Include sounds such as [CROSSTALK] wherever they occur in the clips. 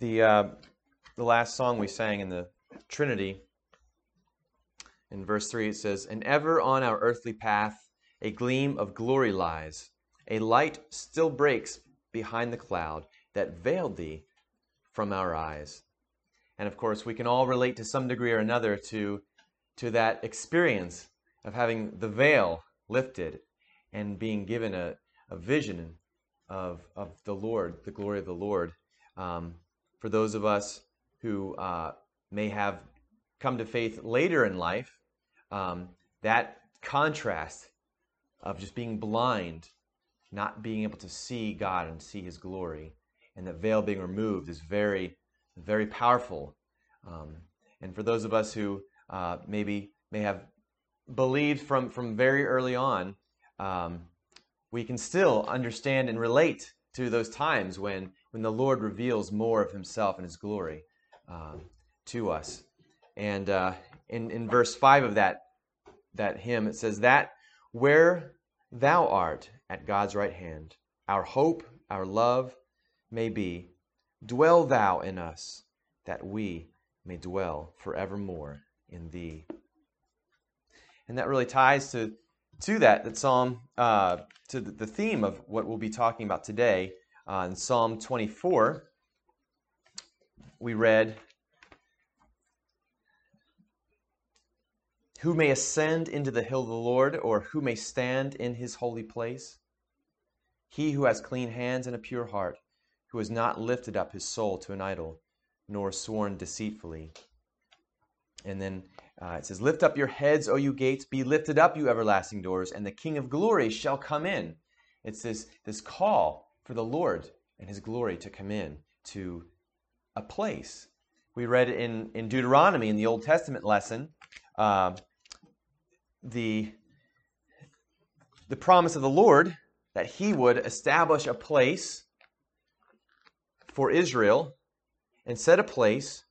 The, uh, the last song we sang in the Trinity, in verse 3, it says, And ever on our earthly path a gleam of glory lies. A light still breaks behind the cloud that veiled thee from our eyes. And of course, we can all relate to some degree or another to, to that experience of having the veil lifted and being given a, a vision of, of the Lord, the glory of the Lord. Um, for those of us who uh, may have come to faith later in life, um, that contrast of just being blind, not being able to see God and see His glory, and the veil being removed is very, very powerful. Um, and for those of us who uh, maybe may have believed from, from very early on, um, we can still understand and relate to those times when, when the Lord reveals more of Himself and His glory uh, to us. And uh, in, in verse 5 of that, that hymn, it says, That where thou art at God's right hand, our hope, our love may be, dwell thou in us, that we may dwell forevermore in thee. And that really ties to, to that, that psalm, uh, to the, theme of what we'll be talking about today. Uh, in Psalm 24, we read, Who may ascend into the hill of the Lord, or who may stand in his holy place? He who has clean hands and a pure heart, who has not lifted up his soul to an idol, nor sworn deceitfully. And then uh, it says, Lift up your heads, O you gates, be lifted up, you everlasting doors, and the King of glory shall come in. It's this, this call for the Lord and his glory to come in to a place. We read in, in Deuteronomy in the Old Testament lesson uh, the, the promise of the Lord that he would establish a place for Israel and set a place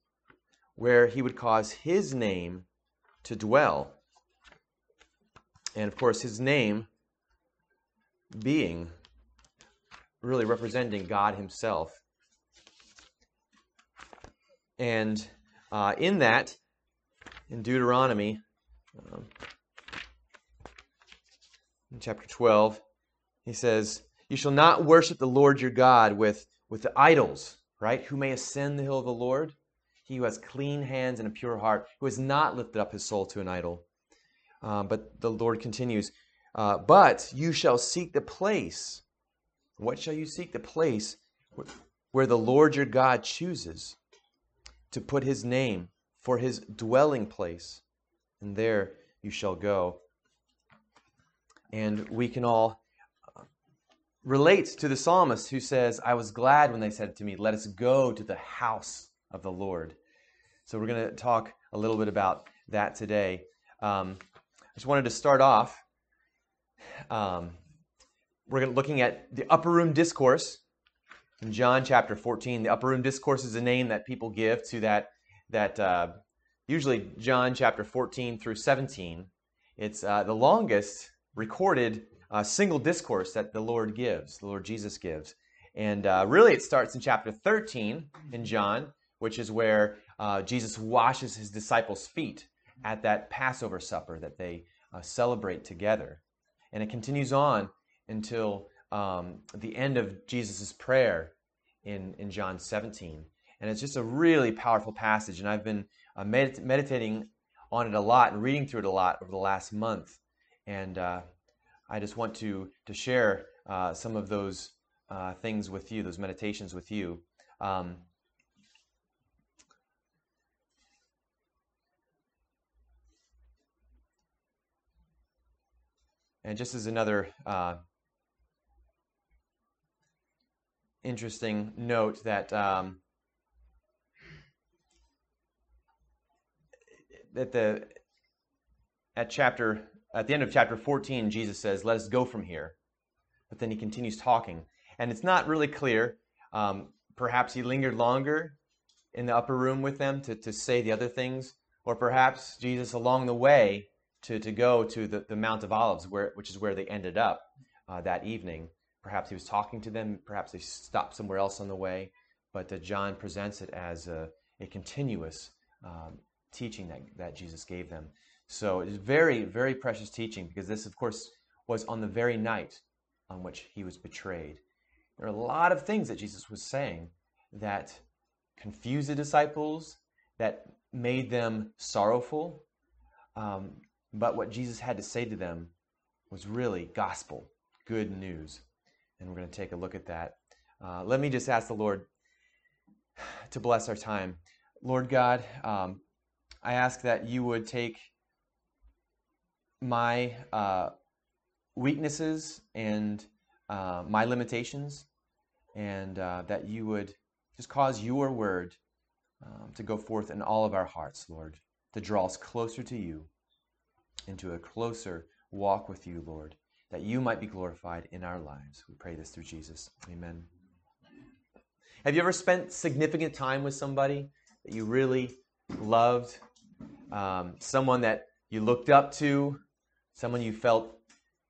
where he would cause his name to dwell. And of course, his name being really representing God himself. And uh, in that, in Deuteronomy, um, in chapter 12, he says, You shall not worship the Lord your God with, with the idols, right? Who may ascend the hill of the Lord? He who has clean hands and a pure heart, who has not lifted up his soul to an idol. Uh, but the Lord continues, uh, But you shall seek the place. What shall you seek? The place where the Lord your God chooses to put his name for his dwelling place, and there you shall go. And we can all uh, relate to the psalmist who says, I was glad when they said to me, Let us go to the house of the Lord. So we're going to talk a little bit about that today. Um, I just wanted to start off. Um, we're looking at the upper room discourse in John chapter 14. The upper room discourse is a name that people give to that, that uh, usually John chapter 14 through 17. It's uh, the longest recorded uh, single discourse that the Lord gives, the Lord Jesus gives. And uh, really, it starts in chapter 13 in John, which is where uh, Jesus washes his disciples' feet at that Passover supper that they uh, celebrate together. And it continues on until um, the end of Jesus' prayer in, in John 17. And it's just a really powerful passage. And I've been uh, medit- meditating on it a lot and reading through it a lot over the last month. And uh, I just want to, to share uh, some of those uh, things with you, those meditations with you. Um, and just as another uh, interesting note that um, at the at chapter at the end of chapter 14, Jesus says, Let us go from here. But then he continues talking. And it's not really clear. Um, perhaps he lingered longer in the upper room with them to, to say the other things. Or perhaps Jesus, along the way, to, to go to the, the Mount of Olives, where, which is where they ended up uh, that evening. Perhaps he was talking to them. Perhaps they stopped somewhere else on the way. but uh, John presents it as a, a continuous um, teaching that, that Jesus gave them. So it is very, very precious teaching because this, of course, was on the very night on which he was betrayed. There are a lot of things that Jesus was saying that confused the disciples, that made them sorrowful. Um, but what Jesus had to say to them was really gospel, good news. And we're going to take a look at that. Uh, let me just ask the Lord to bless our time. Lord God, um, I ask that you would take my uh, weaknesses and uh, my limitations, and uh, that you would just cause your word um, to go forth in all of our hearts, Lord, to draw us closer to you, into a closer walk with you, Lord, that you might be glorified in our lives. We pray this through Jesus. Amen. Have you ever spent significant time with somebody that you really loved? Um, someone that you looked up to, someone you felt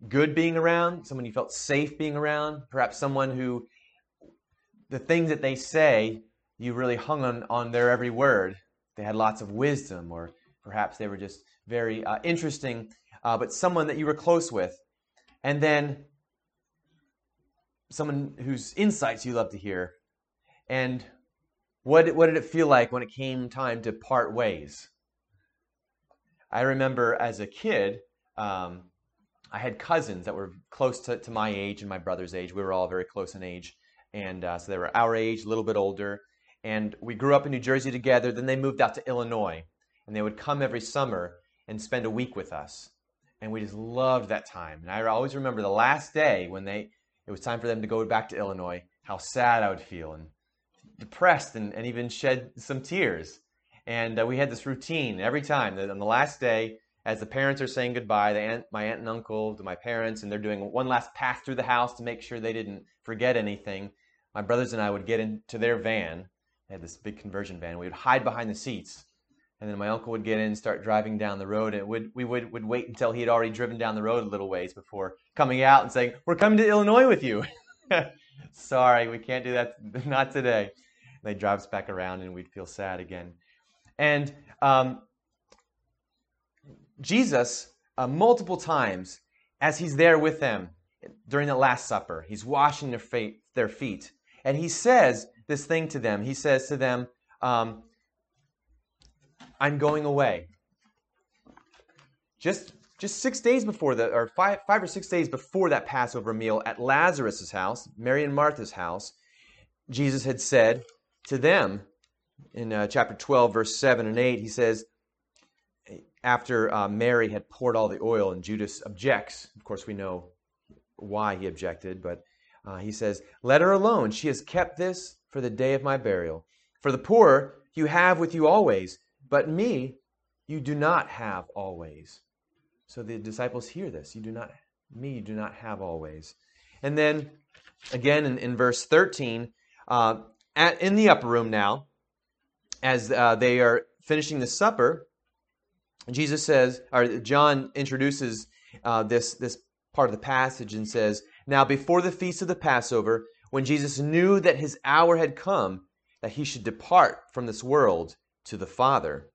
good being around, someone you felt safe being around, perhaps someone who the things that they say, you really hung on, on their every word. They had lots of wisdom, or perhaps they were just very uh, interesting, uh, but someone that you were close with. And then someone whose insights you love to hear. And what, what did it feel like when it came time to part ways? I remember as a kid, um, I had cousins that were close to, to my age and my brother's age. We were all very close in age. And uh, so they were our age, a little bit older. And we grew up in New Jersey together. Then they moved out to Illinois. And they would come every summer and spend a week with us. And we just loved that time. And I always remember the last day when they it was time for them to go back to Illinois, how sad I would feel and depressed and, and even shed some tears. And uh, we had this routine every time that on the last day, as the parents are saying goodbye, the aunt, my aunt and uncle to my parents, and they're doing one last pass through the house to make sure they didn't forget anything. My brothers and I would get into their van. They had this big conversion van. We would hide behind the seats. And then my uncle would get in and start driving down the road. And would, we would, would wait until he had already driven down the road a little ways before coming out and saying, We're coming to Illinois with you. [LAUGHS] Sorry, we can't do that. [LAUGHS] Not today. They drive us back around and we'd feel sad again. And um, Jesus, uh, multiple times, as he's there with them during the Last Supper, he's washing their their feet. And he says this thing to them. He says to them, um, I'm going away. Just, just six days before the, or five, five or six days before that Passover meal at Lazarus' house, Mary and Martha's house, Jesus had said to them in uh, chapter 12, verse 7 and 8, he says, after uh, Mary had poured all the oil and Judas objects, of course, we know why he objected, but uh, he says, Let her alone. She has kept this for the day of my burial. For the poor you have with you always, but me you do not have always. So the disciples hear this. You do not, me you do not have always. And then again in, in verse 13, uh, at, in the upper room now, as uh, they are finishing the supper, Jesus says, or John introduces uh, this, this part of the passage and says, Now before the feast of the Passover, when Jesus knew that his hour had come, that he should depart from this world to the Father.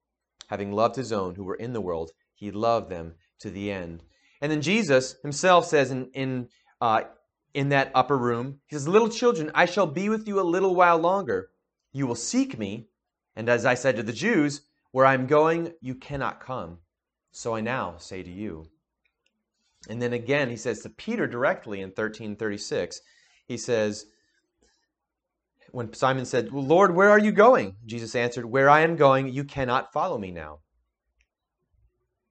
Having loved his own who were in the world, he loved them to the end. And then Jesus himself says in, in, uh, in that upper room, he says, Little children, I shall be with you a little while longer. You will seek me. And as I said to the Jews, where I'm going, you cannot come. So I now say to you. And then again, he says to Peter directly in 1336, he says, when Simon said, well, Lord, where are you going? Jesus answered, Where I am going, you cannot follow me now.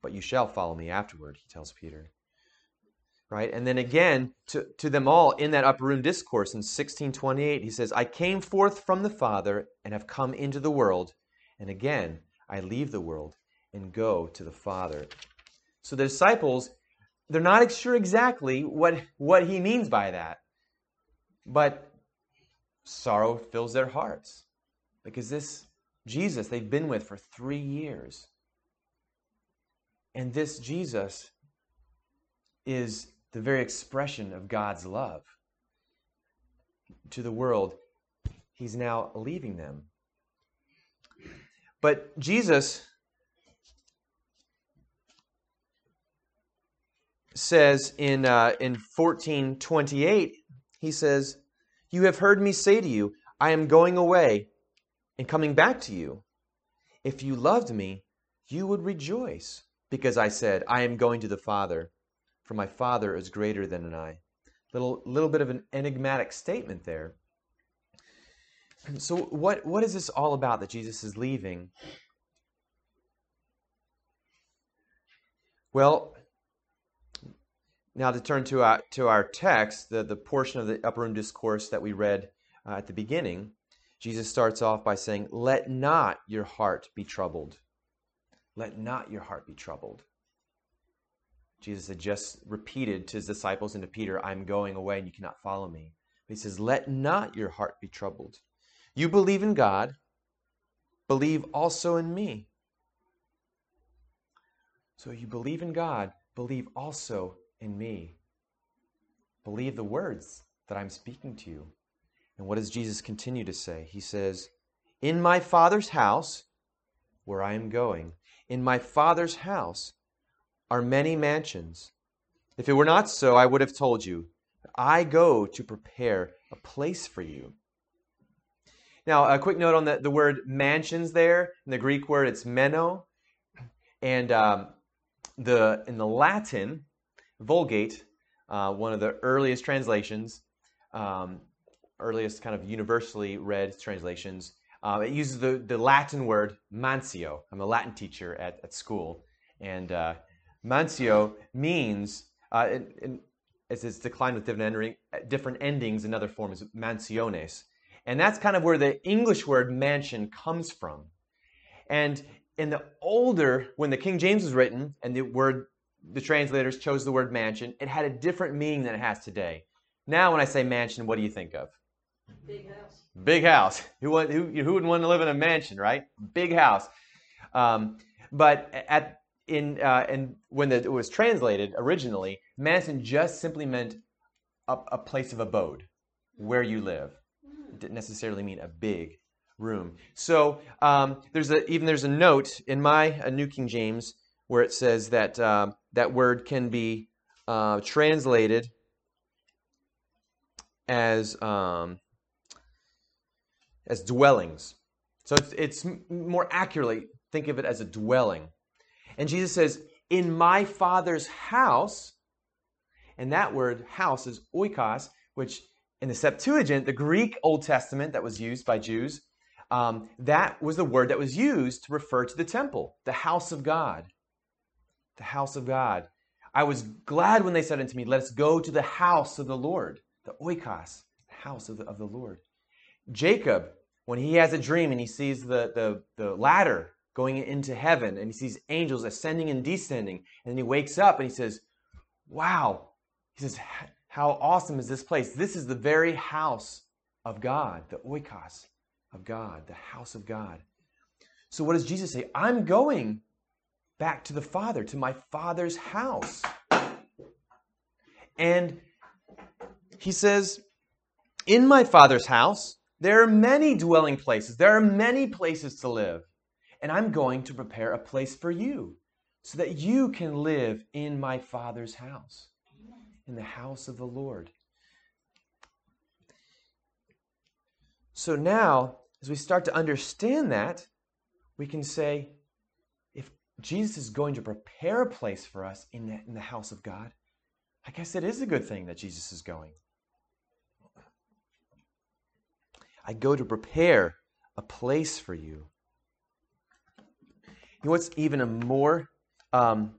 But you shall follow me afterward, he tells Peter. Right? And then again, to, to them all in that upper room discourse in 1628, he says, I came forth from the Father and have come into the world. And again, I leave the world and go to the Father. So the disciples, they're not sure exactly what, what he means by that. But sorrow fills their hearts because this Jesus they've been with for three years. And this Jesus is the very expression of God's love to the world. he's now leaving them. But Jesus says in uh, in 1428, he says, You have heard me say to you, I am going away and coming back to you. If you loved me, you would rejoice, because I said, I am going to the Father, for my Father is greater than I. Little little bit of an enigmatic statement there. So what what is this all about that Jesus is leaving? Well, now, to turn to our, to our text, the, the portion of the upper room discourse that we read uh, at the beginning, Jesus starts off by saying, Let not your heart be troubled. Let not your heart be troubled. Jesus had just repeated to his disciples and to Peter, I'm going away and you cannot follow me. But he says, Let not your heart be troubled. You believe in God, believe also in me. So you believe in God, believe also in me. Believe the words that I'm speaking to you. And what does Jesus continue to say? He says, In my Father's house, where I am going, in my Father's house are many mansions. If it were not so, I would have told you. I go to prepare a place for you. Now, a quick note on the, the word mansions there. In the Greek word, it's meno. And um, the in the Latin, Vulgate, uh, one of the earliest translations, um, earliest kind of universally read translations. Uh, it uses the, the Latin word mansio. I'm a Latin teacher at, at school. And uh, mansio means, uh, in, as it's declined with different, ending, different endings in other forms, mansiones. And that's kind of where the English word mansion comes from. And in the older, when the King James was written and the word the translators chose the word mansion, it had a different meaning than it has today. Now, when I say mansion, what do you think of? Big house. Big house. [LAUGHS] Who, who, who wouldn't want to live in a mansion, right? Big house. Um, but at in uh, and when the, it was translated originally, mansion just simply meant a, a place of abode, where you live. It didn't necessarily mean a big room. So um, there's a even there's a note in my New King James where it says that uh, that word can be uh, translated as um, as dwellings. So it's, it's more accurately think of it as a dwelling. And Jesus says, "In my Father's house," and that word "house" is oikos, which in the Septuagint, the Greek Old Testament that was used by Jews, um, that was the word that was used to refer to the temple, the house of God the house of God. I was glad when they said unto me, Let us go to the house of the Lord, the oikos, the house of the, of the Lord. Jacob, when he has a dream and he sees the, the, the ladder going into heaven and he sees angels ascending and descending, and then he wakes up and he says, Wow. He says, How awesome is this place? This is the very house of God, the oikos of God, the house of God. So, what does Jesus say? I'm going back to the Father, to my Father's house. And he says, In my Father's house, there are many dwelling places, there are many places to live. And I'm going to prepare a place for you so that you can live in my Father's house, in the house of the Lord. So now, as we start to understand that, we can say, Jesus is going to prepare a place for us in the, in the house of God, I guess it is a good thing that Jesus is going. I go to prepare a place for you. You know what's even a more um,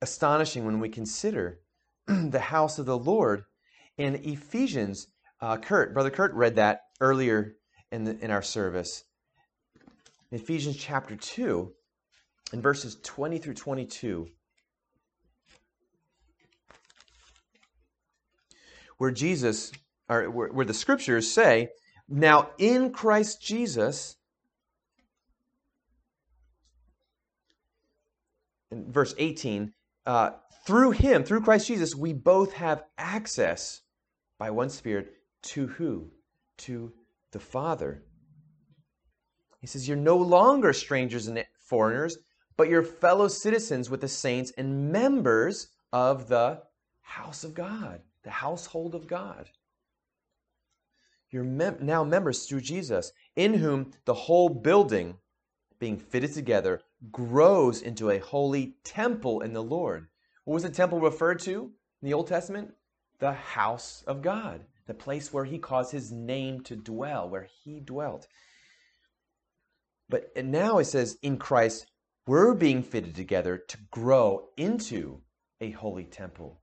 astonishing when we consider [CLEARS THROAT] the house of the Lord in Ephesians? Uh, Kurt, brother Kurt, read that earlier in the, in our service. In Ephesians chapter two, in verses 20 through 22, where Jesus, or where, where the scriptures say, Now in Christ Jesus, in verse 18, uh, through him, through Christ Jesus, we both have access by one Spirit to who? to the Father. He says, You're no longer strangers and foreigners, but you're fellow citizens with the saints and members of the house of God, the household of God. You're mem- now members through Jesus, in whom the whole building, being fitted together, grows into a holy temple in the Lord. What was the temple referred to in the Old Testament? The house of God, the place where he caused his name to dwell, where he dwelt. But now it says, in Christ, we're being fitted together to grow into a holy temple.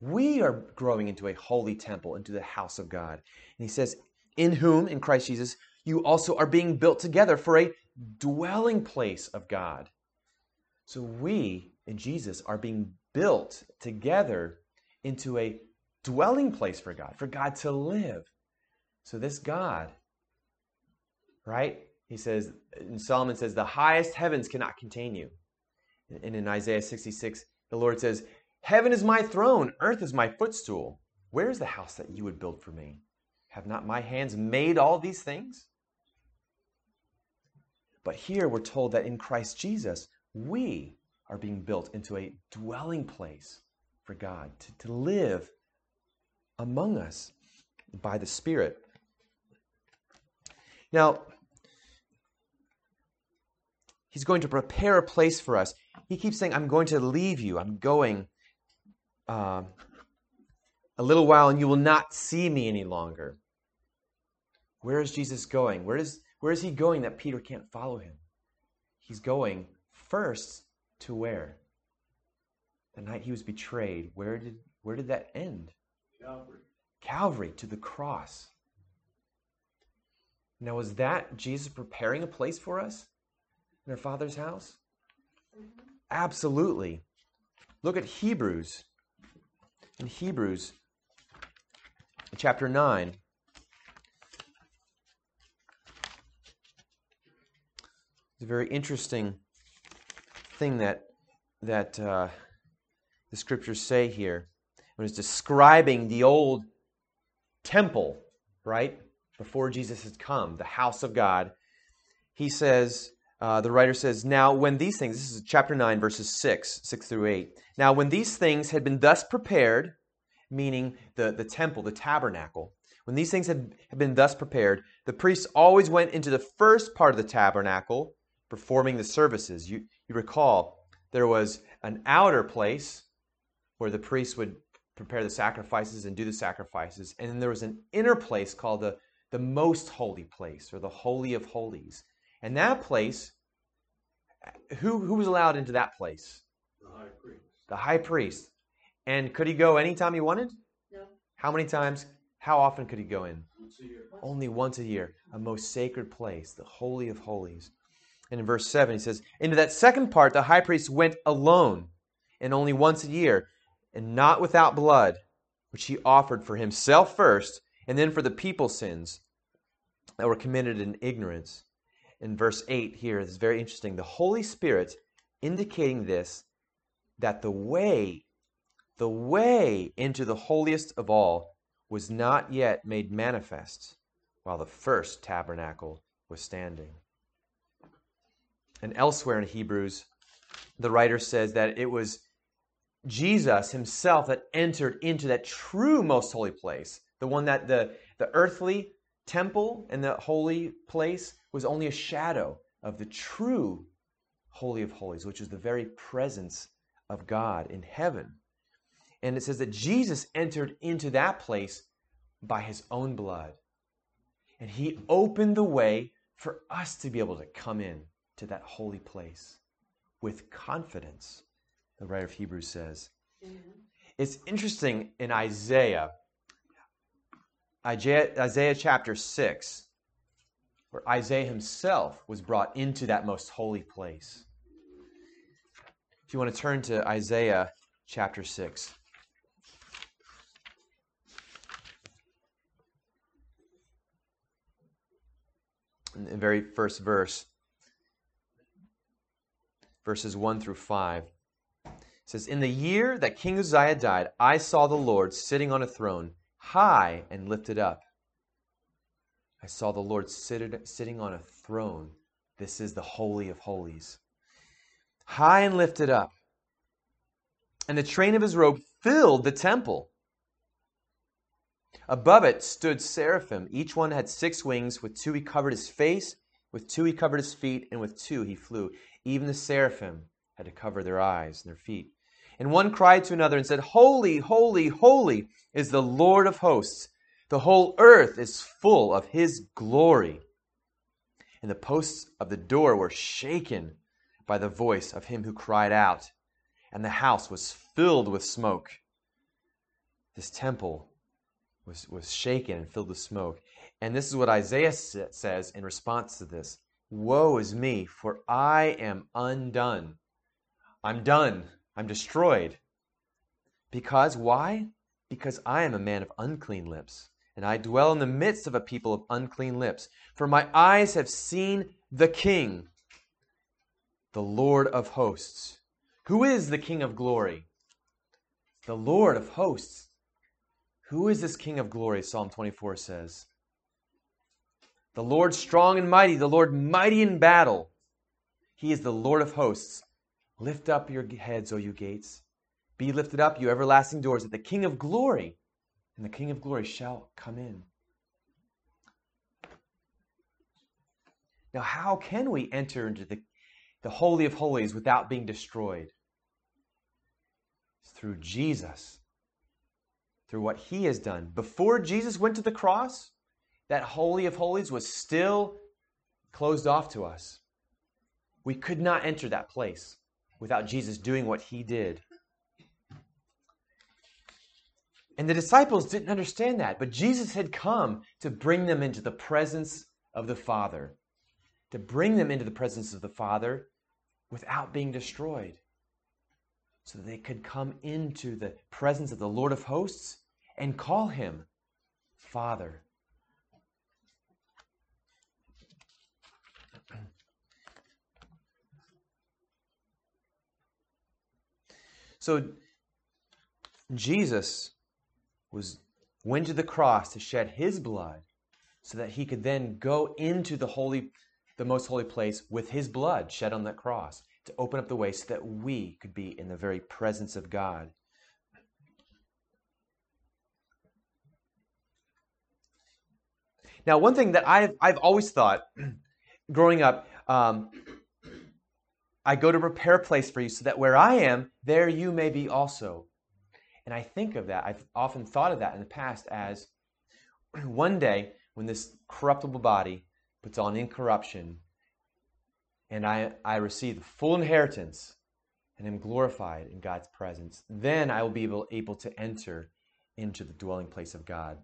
We are growing into a holy temple, into the house of God. And he says, In whom, in Christ Jesus, you also are being built together for a dwelling place of God. So we, in Jesus, are being built together into a dwelling place for God, for God to live. So this God, right? He says, and Solomon says, the highest heavens cannot contain you. And in Isaiah 66, the Lord says, Heaven is my throne, earth is my footstool. Where is the house that you would build for me? Have not my hands made all these things? But here we're told that in Christ Jesus, we are being built into a dwelling place for God, to, to live among us by the Spirit. Now, He's going to prepare a place for us. He keeps saying, I'm going to leave you. I'm going uh, a little while and you will not see me any longer. Where is Jesus going? Where is, where is he going that Peter can't follow him? He's going first to where? The night he was betrayed. Where did, where did that end? Calvary. Calvary, to the cross. Now, is that Jesus preparing a place for us? In their father's house? Absolutely. Look at Hebrews. In Hebrews chapter 9. It's a very interesting thing that that uh, the scriptures say here when it's describing the old temple, right before Jesus has come, the house of God. He says, uh, the writer says, Now, when these things, this is chapter 9, verses 6, 6 through 8. Now, when these things had been thus prepared, meaning the, the temple, the tabernacle, when these things had, had been thus prepared, the priests always went into the first part of the tabernacle, performing the services. You, you recall, there was an outer place where the priests would prepare the sacrifices and do the sacrifices, and then there was an inner place called the, the most holy place, or the Holy of Holies. And that place, who, who was allowed into that place? The high priest. The high priest. And could he go anytime he wanted? No. How many times? How often could he go in? Once a year. Only once a year. A most sacred place, the Holy of Holies. And in verse 7, he says, Into that second part, the high priest went alone, and only once a year, and not without blood, which he offered for himself first, and then for the people's sins that were committed in ignorance in verse 8 here is very interesting. The Holy Spirit indicating this that the way, the way into the holiest of all was not yet made manifest while the first tabernacle was standing. And elsewhere in Hebrews, the writer says that it was Jesus himself that entered into that true most holy place, the one that the, the earthly temple and the holy place was only a shadow of the true Holy of Holies, which is the very presence of God in heaven. And it says that Jesus entered into that place by his own blood. And he opened the way for us to be able to come in to that holy place with confidence, the writer of Hebrews says. Mm-hmm. It's interesting in Isaiah, Isaiah, Isaiah chapter 6, where Isaiah himself was brought into that most holy place. If you want to turn to Isaiah chapter 6. In the very first verse, verses 1 through 5. It says, In the year that King Uzziah died, I saw the Lord sitting on a throne, high and lifted up I saw the Lord sitting on a throne. This is the Holy of Holies. High and lifted up. And the train of his robe filled the temple. Above it stood seraphim. Each one had six wings. With two he covered his face, with two he covered his feet, and with two he flew. Even the seraphim had to cover their eyes and their feet. And one cried to another and said, Holy, holy, holy is the Lord of hosts. The whole earth is full of his glory. And the posts of the door were shaken by the voice of him who cried out, and the house was filled with smoke. This temple was, was shaken and filled with smoke. And this is what Isaiah says in response to this Woe is me, for I am undone. I'm done. I'm destroyed. Because, why? Because I am a man of unclean lips, and I dwell in the midst of a people of unclean lips. For my eyes have seen the King, the Lord of hosts. Who is the King of glory? The Lord of hosts. Who is this King of glory? Psalm 24 says. The Lord strong and mighty, the Lord mighty in battle. He is the Lord of hosts. Lift up your heads, O you gates. Be lifted up, you everlasting doors, that the King of glory and the King of glory shall come in. Now, how can we enter into the, the Holy of Holies without being destroyed? It's through Jesus, through what he has done. Before Jesus went to the cross, that Holy of Holies was still closed off to us. We could not enter that place without Jesus doing what he did. And the disciples didn't understand that, but Jesus had come to bring them into the presence of the Father, to bring them into the presence of the Father without being destroyed, so that they could come into the presence of the Lord of hosts and call him Father. So Jesus was went to the cross to shed his blood so that he could then go into the holy the most holy place with his blood shed on that cross to open up the way so that we could be in the very presence of God. Now, one thing that I've, I've always thought [CLEARS THROAT] growing up, um, I go to prepare a place for you so that where I am, there you may be also. And I think of that, I've often thought of that in the past as [CLEARS THROAT] one day when this corruptible body puts on incorruption and I, I receive the full inheritance and am glorified in God's presence, then I will be able, able to enter into the dwelling place of God.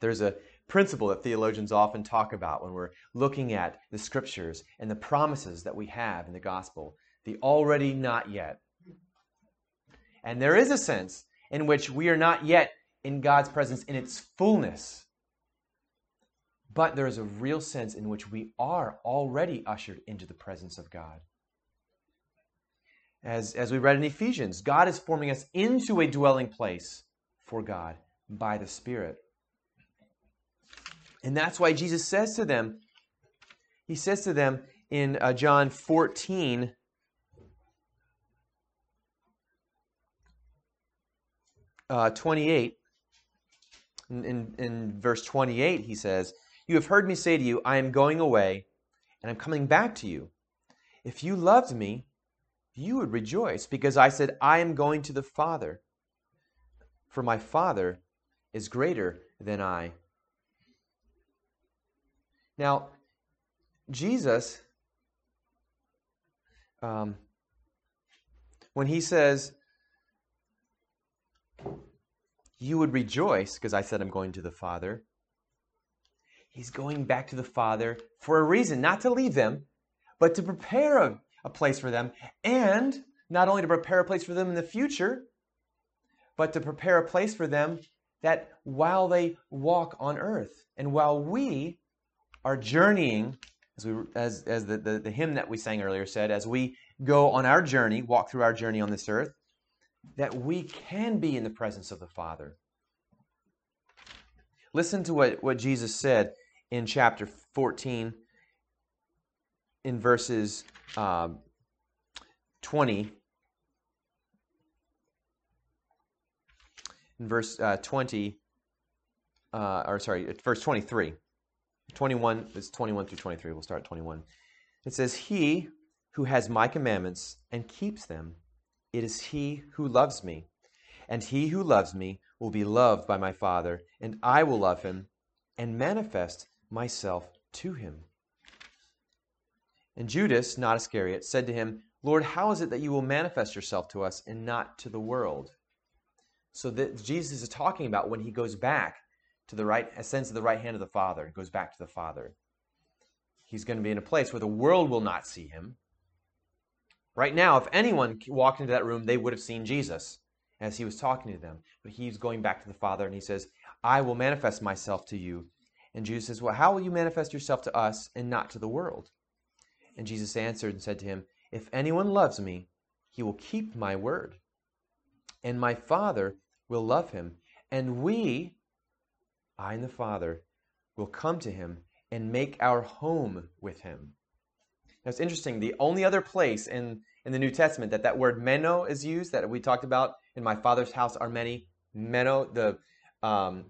There's a principle that theologians often talk about when we're looking at the scriptures and the promises that we have in the gospel the already not yet. And there is a sense in which we are not yet in God's presence in its fullness. But there is a real sense in which we are already ushered into the presence of God. As, as we read in Ephesians, God is forming us into a dwelling place for God by the Spirit. And that's why Jesus says to them, He says to them in uh, John 14, uh, 28, in, in, in verse 28, he says, You have heard me say to you, I am going away, and I'm coming back to you. If you loved me, you would rejoice, because I said, I am going to the Father, for my Father is greater than I. Now, Jesus, um, when he says, You would rejoice because I said I'm going to the Father, he's going back to the Father for a reason, not to leave them, but to prepare a, a place for them, and not only to prepare a place for them in the future, but to prepare a place for them that while they walk on earth and while we are journeying, as, we, as, as the, the, the hymn that we sang earlier said, as we go on our journey, walk through our journey on this earth, that we can be in the presence of the Father. Listen to what, what Jesus said in chapter 14, in verses um, 20. In verse uh, 20, uh, or sorry, verse 23. 21 is 21 through 23. We'll start at 21. It says, He who has my commandments and keeps them, it is he who loves me. And he who loves me will be loved by my Father, and I will love him and manifest myself to him. And Judas, not Iscariot, said to him, Lord, how is it that you will manifest yourself to us and not to the world? So that Jesus is talking about when he goes back to the right, ascends to the right hand of the Father, and goes back to the Father. He's going to be in a place where the world will not see him. Right now, if anyone walked into that room, they would have seen Jesus as he was talking to them. But he's going back to the Father and he says, I will manifest myself to you. And Jesus says, Well, how will you manifest yourself to us and not to the world? And Jesus answered and said to him, If anyone loves me, he will keep my word. And my Father will love him. And we, I and the Father, will come to him and make our home with him. Now it's interesting. The only other place in, in the New Testament that that word meno is used, that we talked about in my Father's house are many meno, the um,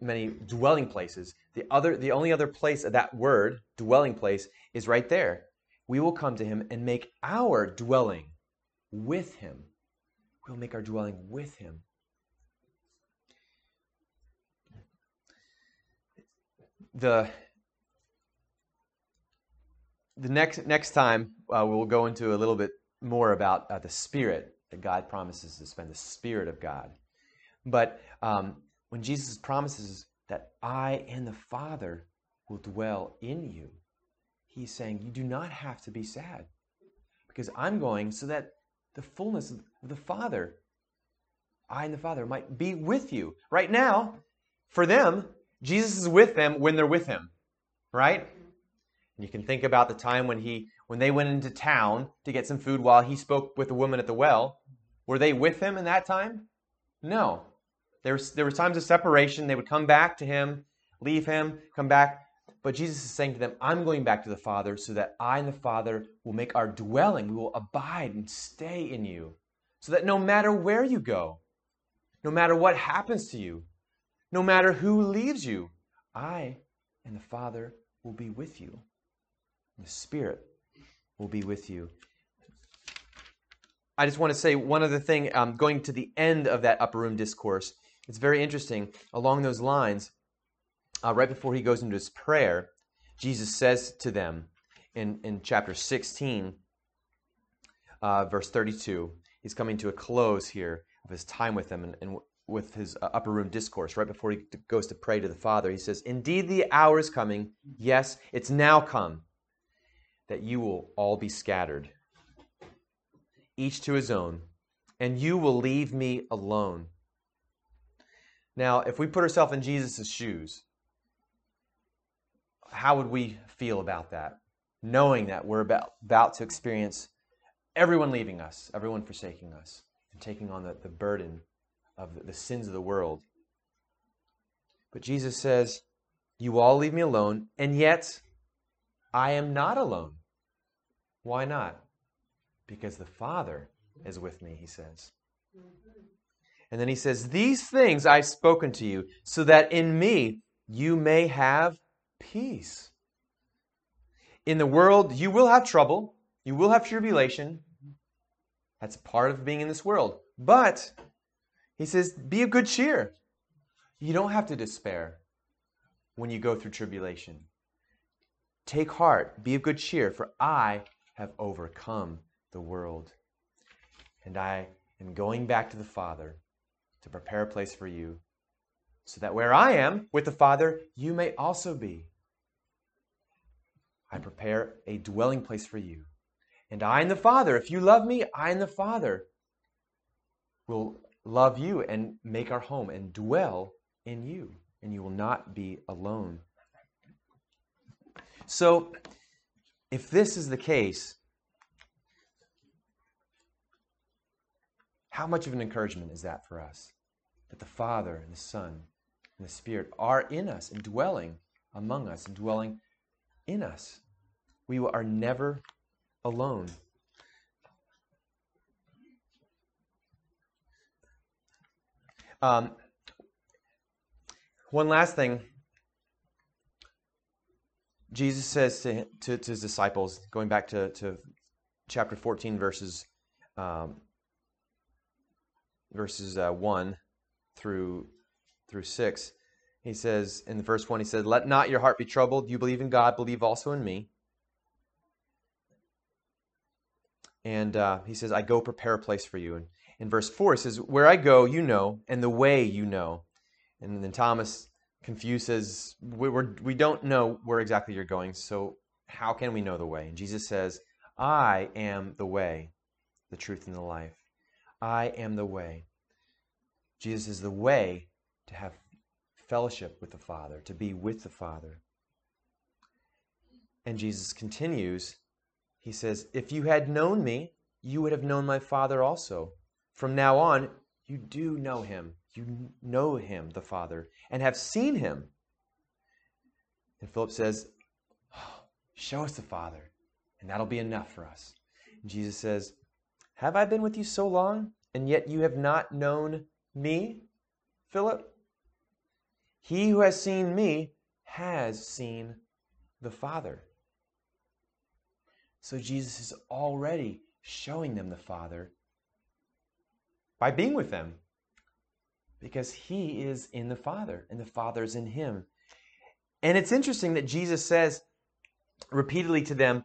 many dwelling places. The other, the only other place of that word dwelling place is right there. We will come to Him and make our dwelling with Him. We'll make our dwelling with Him. The the next next time uh, we'll go into a little bit more about uh, the Spirit that God promises to spend, the Spirit of God. But um, when Jesus promises that I and the Father will dwell in you, he's saying you do not have to be sad because I'm going so that the fullness of the Father, I and the Father, might be with you. Right now, for them, Jesus is with them when they're with him, right? And you can think about the time when he when they went into town to get some food while he spoke with the woman at the well. Were they with him in that time? No. There was there were times of separation. They would come back to him, leave him, come back. But Jesus is saying to them, I'm going back to the Father so that I and the Father will make our dwelling. We will abide and stay in you. So that no matter where you go, no matter what happens to you, no matter who leaves you, I and the Father will be with you. The Spirit will be with you. I just want to say one other thing, um, going to the end of that upper room discourse. It's very interesting. Along those lines, uh, right before he goes into his prayer, Jesus says to them in, in chapter 16, uh, verse 32, he's coming to a close here of his time with them and, and with his uh, upper room discourse. Right before he goes to pray to the Father, he says, Indeed, the hour is coming. Yes, it's now come that you will all be scattered, each to his own, and you will leave me alone. Now, if we put ourselves in Jesus' shoes, how would we feel about that? Knowing that we're about, about to experience everyone leaving us, everyone forsaking us, and taking on the, the burden of the, sins of the world. But Jesus says, You all leave me alone, and yet I am not alone. Why not? Because the Father is with me, he says. And then he says, These things I've spoken to you, so that in me you may have peace. In the world, you will have trouble, you will have tribulation. That's part of being in this world. But, he says, be of good cheer. You don't have to despair when you go through tribulation. Take heart, be of good cheer, for I have overcome the world. And I am going back to the Father to prepare a place for you, so that where I am with the Father, you may also be. I prepare a dwelling place for you. And I and the Father, if you love me, I and the Father will love you and make our home and dwell in you, and you will not be alone. So, if this is the case, how much of an encouragement is that for us? That the Father and the Son and the Spirit are in us and dwelling among us and dwelling in us. We are never alone. Um, one last thing. Jesus says to, to, to his disciples, going back to, to chapter 14, verses, um, verses uh, 1 through, through 6, he says, in the first 1, he says, Let not your heart be troubled. You believe in God, believe also in me. And uh, he says, I go prepare a place for you. And in verse 4, it says, Where I go, you know, and the way you know. And then Thomas confuses, we, we're, we don't know where exactly you're going, so how can we know the way? And Jesus says, I am the way, the truth, and the life. I am the way. Jesus is the way to have fellowship with the Father, to be with the Father. And Jesus continues, he says, If you had known me, you would have known my Father also. From now on, you do know him. You know him, the Father, and have seen him. And Philip says, oh, Show us the Father, and that'll be enough for us. And Jesus says, Have I been with you so long, and yet you have not known me, Philip? He who has seen me has seen the Father. So Jesus is already showing them the Father by being with them because he is in the Father and the Father is in him. And it's interesting that Jesus says repeatedly to them,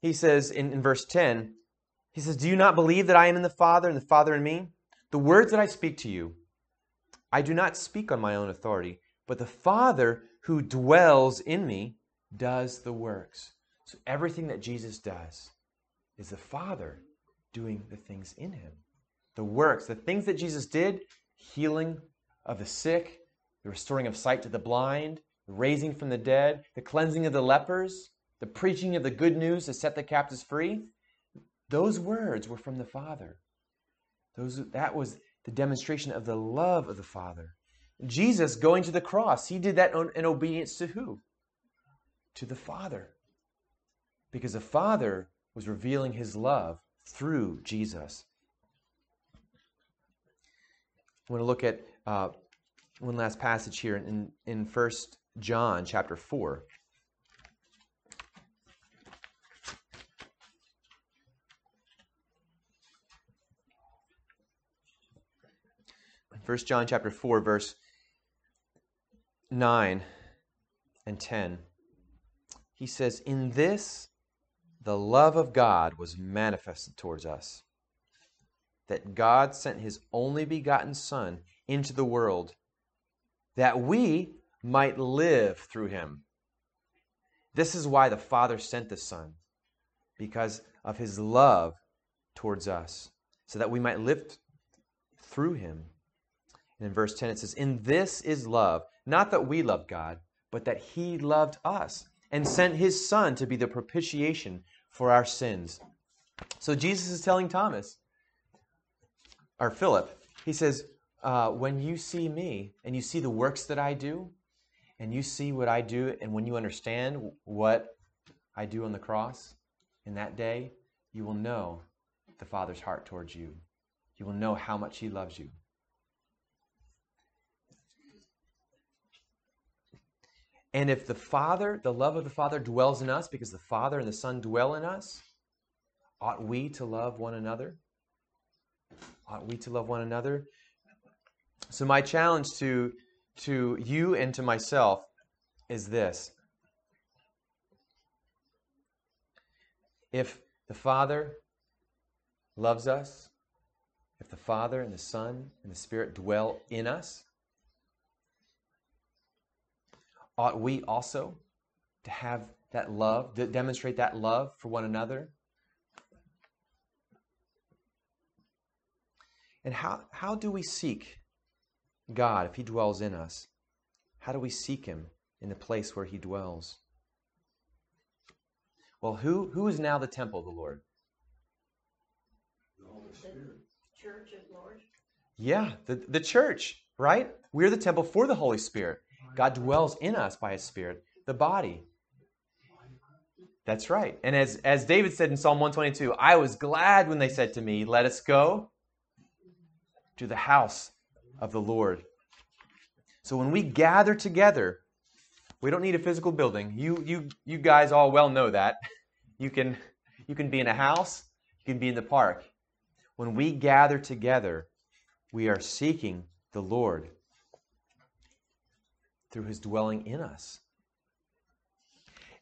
he says in, in verse 10, he says, Do you not believe that I am in the Father and the Father in me? The words that I speak to you, I do not speak on my own authority, but the Father who dwells in me does the works. So everything that Jesus does is the Father doing the things in him the works, the things that Jesus did healing of the sick, the restoring of sight to the blind, the raising from the dead, the cleansing of the lepers, the preaching of the good news to set the captives free those words were from the Father. Those, that was the demonstration of the love of the Father. Jesus going to the cross, he did that in obedience to who? To the Father. Because the Father was revealing his love through Jesus. I want to look at uh, one last passage here in, in 1 John chapter 4. First John chapter 4 verse 9 and 10 he says in this the love of God was manifested towards us that God sent his only begotten Son into the world that we might live through him. This is why the Father sent the Son, because of his love towards us, so that we might live through him. And in verse 10 it says, In this is love, not that we love God, but that he loved us and sent his Son to be the propitiation for our sins. So Jesus is telling Thomas, or Philip, he says, uh, When you see me and you see the works that I do, and you see what I do, and when you understand what I do on the cross in that day, you will know the Father's heart towards you. You will know how much He loves you. And if the Father, the love of the Father dwells in us because the Father and the Son dwell in us, ought we to love one another? Ought we to love one another? So, my challenge to, to you and to myself is this. If the Father loves us, if the Father and the Son and the Spirit dwell in us, ought we also to have that love, to demonstrate that love for one another And how, how do we seek God if He dwells in us? How do we seek Him in the place where He dwells? Well, who, who is now the temple of the Lord? The church of Lord. Yeah, the, the church. right? We're the temple for the Holy Spirit. God dwells in us by his Spirit, the body. That's right. And as, as David said in Psalm 122, I was glad when they said to me, Let us go to the house of the Lord. So when we gather together, we don't need a physical building. You, you, you guys all well know that. [LAUGHS] You can, you can be in a house, you can be in the park. When we gather together, we are seeking the Lord through his dwelling in us.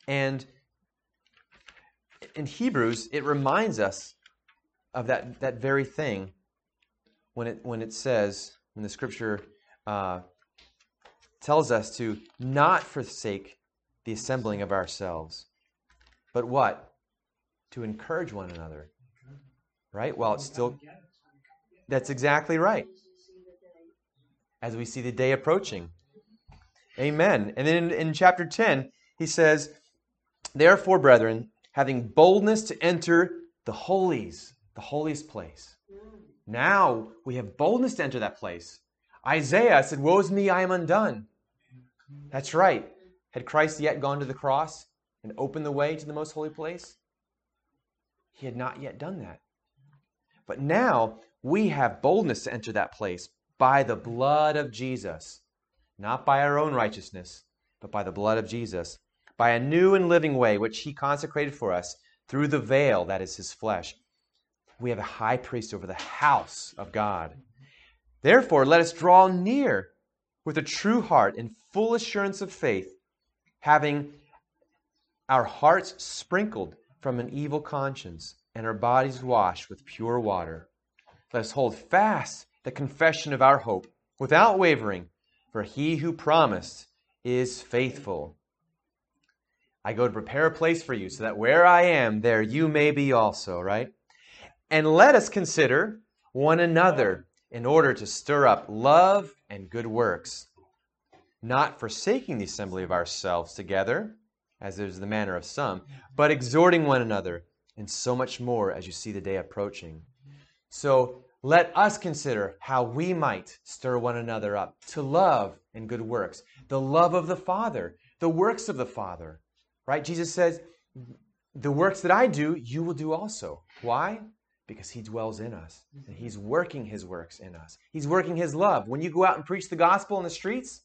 And in Hebrews, it reminds us of that, that very thing when it, when it says, when the scripture uh, tells us to not forsake the assembling of ourselves, but what? To encourage one another. Right? While it's still. That's exactly right. As we see the day approaching. Amen. And then in, in chapter 10, he says, Therefore, brethren, having boldness to enter the holies, the holiest place. Now we have boldness to enter that place. Isaiah said, Woe is me, I am undone. That's right. Had Christ yet gone to the cross and opened the way to the most holy place? He had not yet done that. But now we have boldness to enter that place by the blood of Jesus, not by our own righteousness, but by the blood of Jesus by a new and living way which he consecrated for us through the veil that is his flesh. We have a high priest over the house of God. Therefore, let us draw near with a true heart and full assurance of faith, having our hearts sprinkled from an evil conscience and our bodies washed with pure water. Let us hold fast the confession of our hope without wavering, for he who promised is faithful. I go to prepare a place for you, so that where I am, there you may be also, right? And let us consider one another in order to stir up love and good works, not forsaking the assembly of ourselves together, as is the manner of some, but exhorting one another, and so much more as you see the day approaching. So let us consider how we might stir one another up to love and good works, the love of the Father, the works of the Father Right? Jesus says, The works that I do, you will do also. Why? Because he dwells in us. And he's working his works in us. He's working his love. When you go out and preach the gospel in the streets,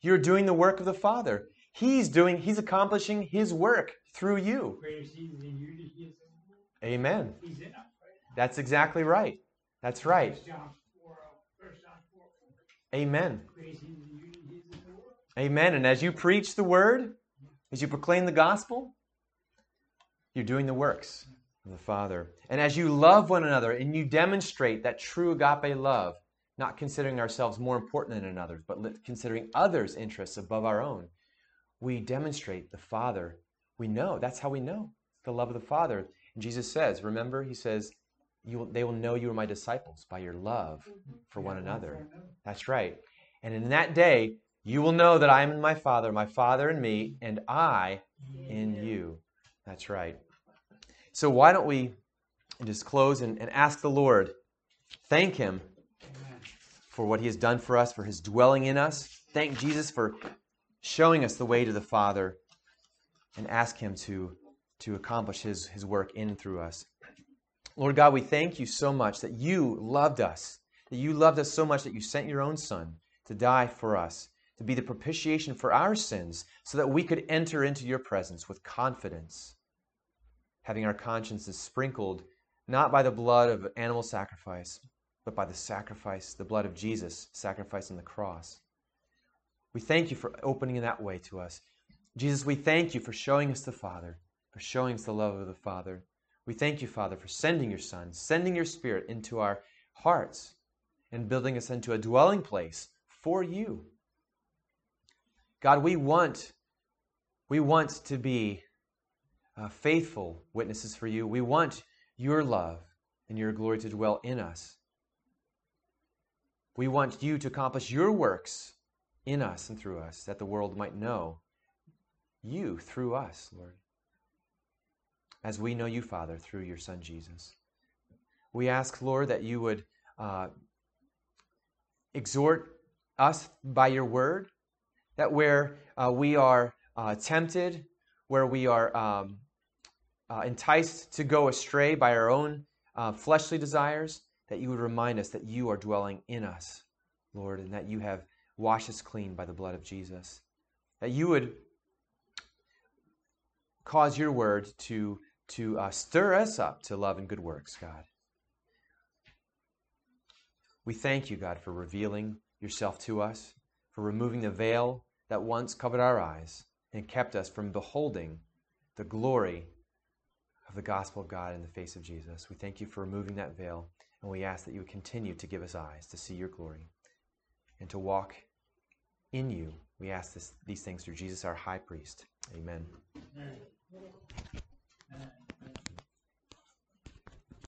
you're doing the work of the Father. He's doing, he's accomplishing his work through you. Amen. That's exactly right. That's right. Amen. Amen. And as you preach the word, as you proclaim the gospel, you're doing the works of the Father. And as you love one another and you demonstrate that true agape love, not considering ourselves more important than another, but considering others' interests above our own, we demonstrate the Father. We know, that's how we know the love of the Father. And Jesus says, remember, he says, will, they will know you are my disciples by your love mm-hmm. for one another. That's right. And in that day, you will know that I am in my Father, my Father in me, and I in you. That's right. So why don't we just close and, and ask the Lord, thank Him for what He has done for us, for His dwelling in us. Thank Jesus for showing us the way to the Father, and ask Him to, to accomplish His, His work in and through us. Lord God, we thank you so much that you loved us, that you loved us so much that you sent your own Son to die for us to be the propitiation for our sins, so that we could enter into your presence with confidence, having our consciences sprinkled not by the blood of animal sacrifice, but by the sacrifice, the blood of Jesus, sacrificed on the cross. We thank you for opening that way to us. Jesus, we thank you for showing us the Father, for showing us the love of the Father. We thank you, Father, for sending your Son, sending your Spirit into our hearts, and building us into a dwelling place for you. God, we want, we want to be uh, faithful witnesses for you. We want your love and your glory to dwell in us. We want you to accomplish your works in us and through us, that the world might know you through us, Lord. As we know you, Father, through your Son Jesus. We ask, Lord, that you would uh, exhort us by your word, that where uh, we are uh, tempted, where we are um, uh, enticed to go astray by our own uh, fleshly desires, that you would remind us that you are dwelling in us, Lord, and that you have washed us clean by the blood of Jesus. That you would cause your word to, to uh, stir us up to love and good works, God. We thank you, God, for revealing yourself to us, for removing the veil that once covered our eyes and kept us from beholding the glory of the gospel of God in the face of Jesus. We thank you for removing that veil, and we ask that you would continue to give us eyes to see your glory and to walk in you. We ask this, these things through Jesus, our high priest. Amen. Amen.